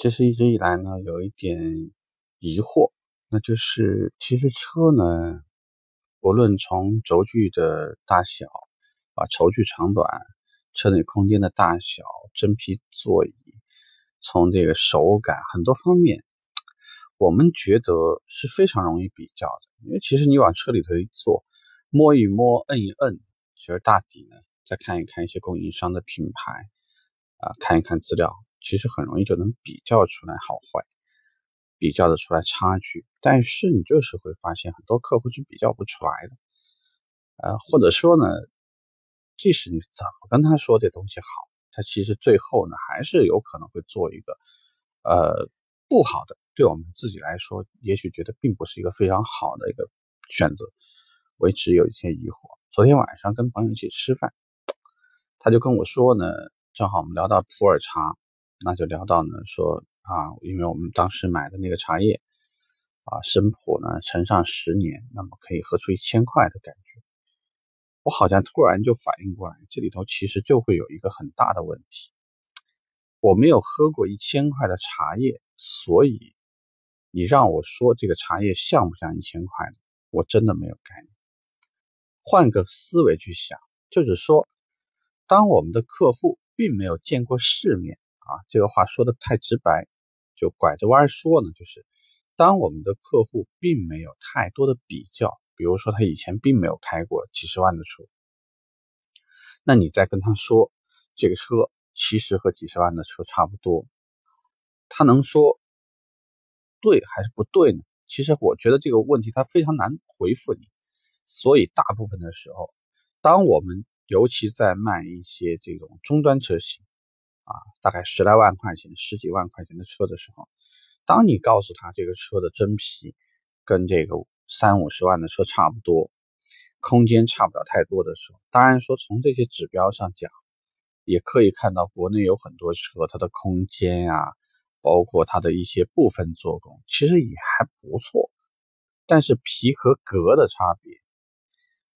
其实一直以来呢，有一点疑惑，那就是其实车呢，无论从轴距的大小啊、轴距长短、车内空间的大小、真皮座椅，从这个手感很多方面，我们觉得是非常容易比较的。因为其实你往车里头一坐，摸一摸、摁一摁，其实大抵呢，再看一看一些供应商的品牌啊，看一看资料。其实很容易就能比较出来好坏，比较的出来差距，但是你就是会发现很多客户是比较不出来的，呃，或者说呢，即使你怎么跟他说这东西好，他其实最后呢还是有可能会做一个呃不好的，对我们自己来说，也许觉得并不是一个非常好的一个选择。我一直有一些疑惑，昨天晚上跟朋友一起吃饭，他就跟我说呢，正好我们聊到普洱茶。那就聊到呢，说啊，因为我们当时买的那个茶叶啊，生普呢，陈上十年，那么可以喝出一千块的感觉。我好像突然就反应过来，这里头其实就会有一个很大的问题。我没有喝过一千块的茶叶，所以你让我说这个茶叶像不像一千块的，我真的没有概念。换个思维去想，就是说，当我们的客户并没有见过世面。啊，这个话说的太直白，就拐着弯说呢，就是当我们的客户并没有太多的比较，比如说他以前并没有开过几十万的车，那你再跟他说这个车其实和几十万的车差不多，他能说对还是不对呢？其实我觉得这个问题他非常难回复你，所以大部分的时候，当我们尤其在卖一些这种终端车型。啊，大概十来万块钱、十几万块钱的车的时候，当你告诉他这个车的真皮跟这个三五十万的车差不多，空间差不了太多的时候，当然说从这些指标上讲，也可以看到国内有很多车它的空间呀，包括它的一些部分做工，其实也还不错。但是皮和革的差别，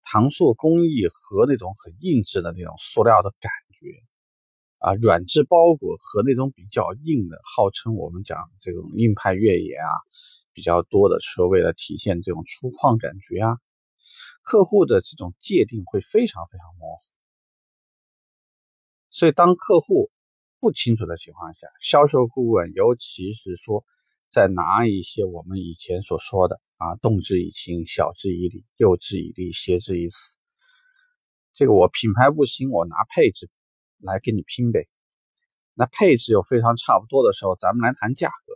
搪塑工艺和那种很硬质的那种塑料的感觉。啊，软质包裹和那种比较硬的，号称我们讲这种硬派越野啊比较多的车，为了体现这种粗犷感觉啊，客户的这种界定会非常非常模糊。所以当客户不清楚的情况下，销售顾问尤其是说在拿一些我们以前所说的啊，动之以情，晓之以理，诱之以利，挟之以死。这个我品牌不行，我拿配置。来跟你拼呗，那配置又非常差不多的时候，咱们来谈价格。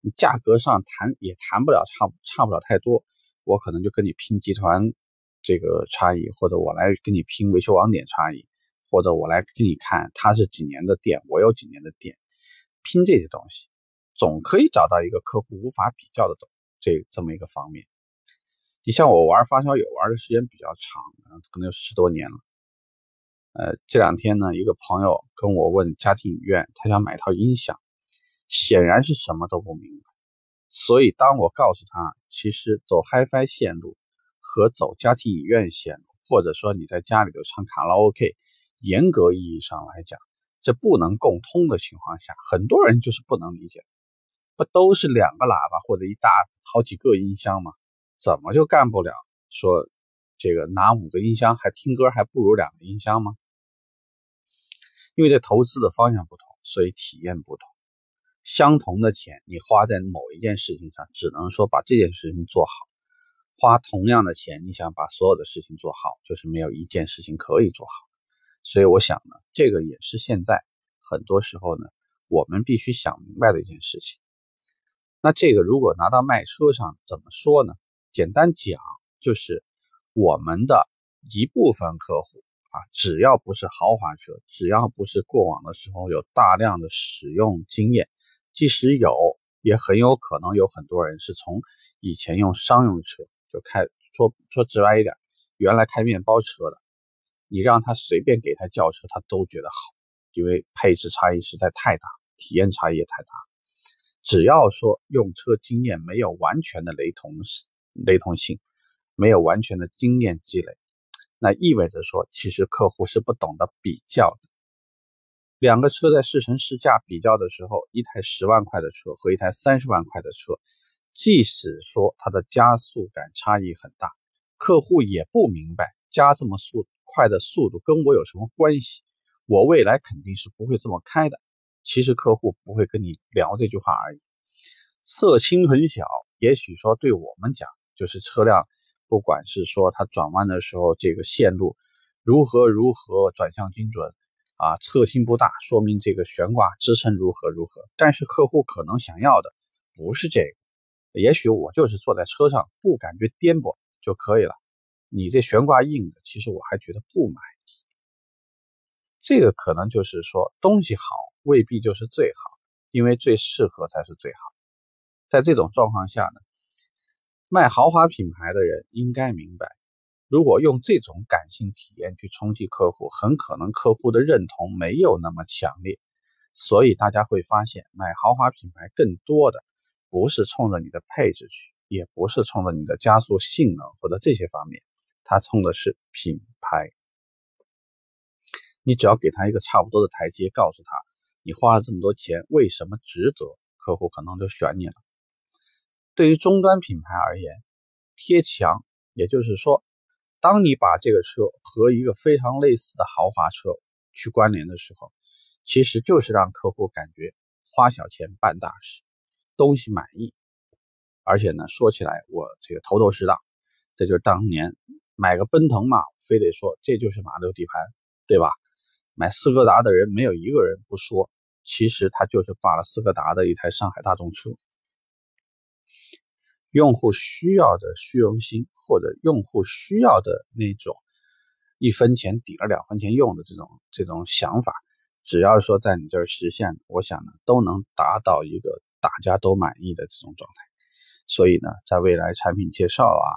你价格上谈也谈不了差差不了太多，我可能就跟你拼集团这个差异，或者我来跟你拼维修网点差异，或者我来给你看他是几年的店，我有几年的店，拼这些东西，总可以找到一个客户无法比较的东这这么一个方面。你像我玩发烧友玩的时间比较长，可能有十多年了。呃，这两天呢，一个朋友跟我问家庭影院，他想买套音响，显然是什么都不明白。所以当我告诉他，其实走 HiFi 线路和走家庭影院线路，或者说你在家里头唱卡拉 OK，严格意义上来讲，这不能共通的情况下，很多人就是不能理解。不都是两个喇叭或者一大好几个音箱吗？怎么就干不了？说这个拿五个音箱还听歌还不如两个音箱吗？因为这投资的方向不同，所以体验不同。相同的钱，你花在某一件事情上，只能说把这件事情做好；花同样的钱，你想把所有的事情做好，就是没有一件事情可以做好。所以我想呢，这个也是现在很多时候呢，我们必须想明白的一件事情。那这个如果拿到卖车上怎么说呢？简单讲，就是我们的一部分客户。啊，只要不是豪华车，只要不是过往的时候有大量的使用经验，即使有，也很有可能有很多人是从以前用商用车就开，说说直白一点，原来开面包车的，你让他随便给他叫车，他都觉得好，因为配置差异实在太大，体验差异也太大。只要说用车经验没有完全的雷同雷同性，没有完全的经验积累。那意味着说，其实客户是不懂得比较的。两个车在试乘试驾比较的时候，一台十万块的车和一台三十万块的车，即使说它的加速感差异很大，客户也不明白加这么速快的速度跟我有什么关系，我未来肯定是不会这么开的。其实客户不会跟你聊这句话而已。侧倾很小，也许说对我们讲就是车辆，不管是说它转弯的时候这个线路如何如何转向精准。啊，侧倾不大，说明这个悬挂支撑如何如何。但是客户可能想要的不是这个，也许我就是坐在车上不感觉颠簸就可以了。你这悬挂硬的，其实我还觉得不满意。这个可能就是说东西好未必就是最好，因为最适合才是最好。在这种状况下呢，卖豪华品牌的人应该明白。如果用这种感性体验去冲击客户，很可能客户的认同没有那么强烈。所以大家会发现，买豪华品牌更多的不是冲着你的配置去，也不是冲着你的加速性能或者这些方面，他冲的是品牌。你只要给他一个差不多的台阶，告诉他你花了这么多钱，为什么值得，客户可能就选你了。对于终端品牌而言，贴墙，也就是说。当你把这个车和一个非常类似的豪华车去关联的时候，其实就是让客户感觉花小钱办大事，东西满意。而且呢，说起来我这个头头是道，这就是当年买个奔腾嘛，非得说这就是马六底盘，对吧？买斯柯达的人没有一个人不说，其实他就是挂了斯柯达的一台上海大众车。用户需要的虚荣心，或者用户需要的那种一分钱抵了两分钱用的这种这种想法，只要说在你这儿实现，我想呢都能达到一个大家都满意的这种状态。所以呢，在未来产品介绍啊，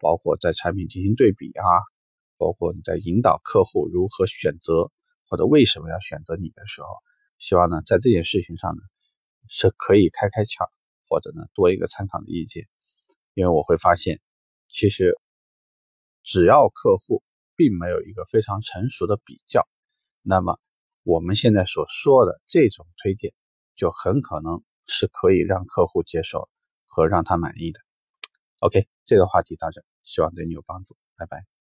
包括在产品进行对比啊，包括你在引导客户如何选择或者为什么要选择你的时候，希望呢在这件事情上呢是可以开开窍。或者呢，多一个参考的意见，因为我会发现，其实只要客户并没有一个非常成熟的比较，那么我们现在所说的这种推荐，就很可能是可以让客户接受和让他满意的。OK，这个话题到这，希望对你有帮助，拜拜。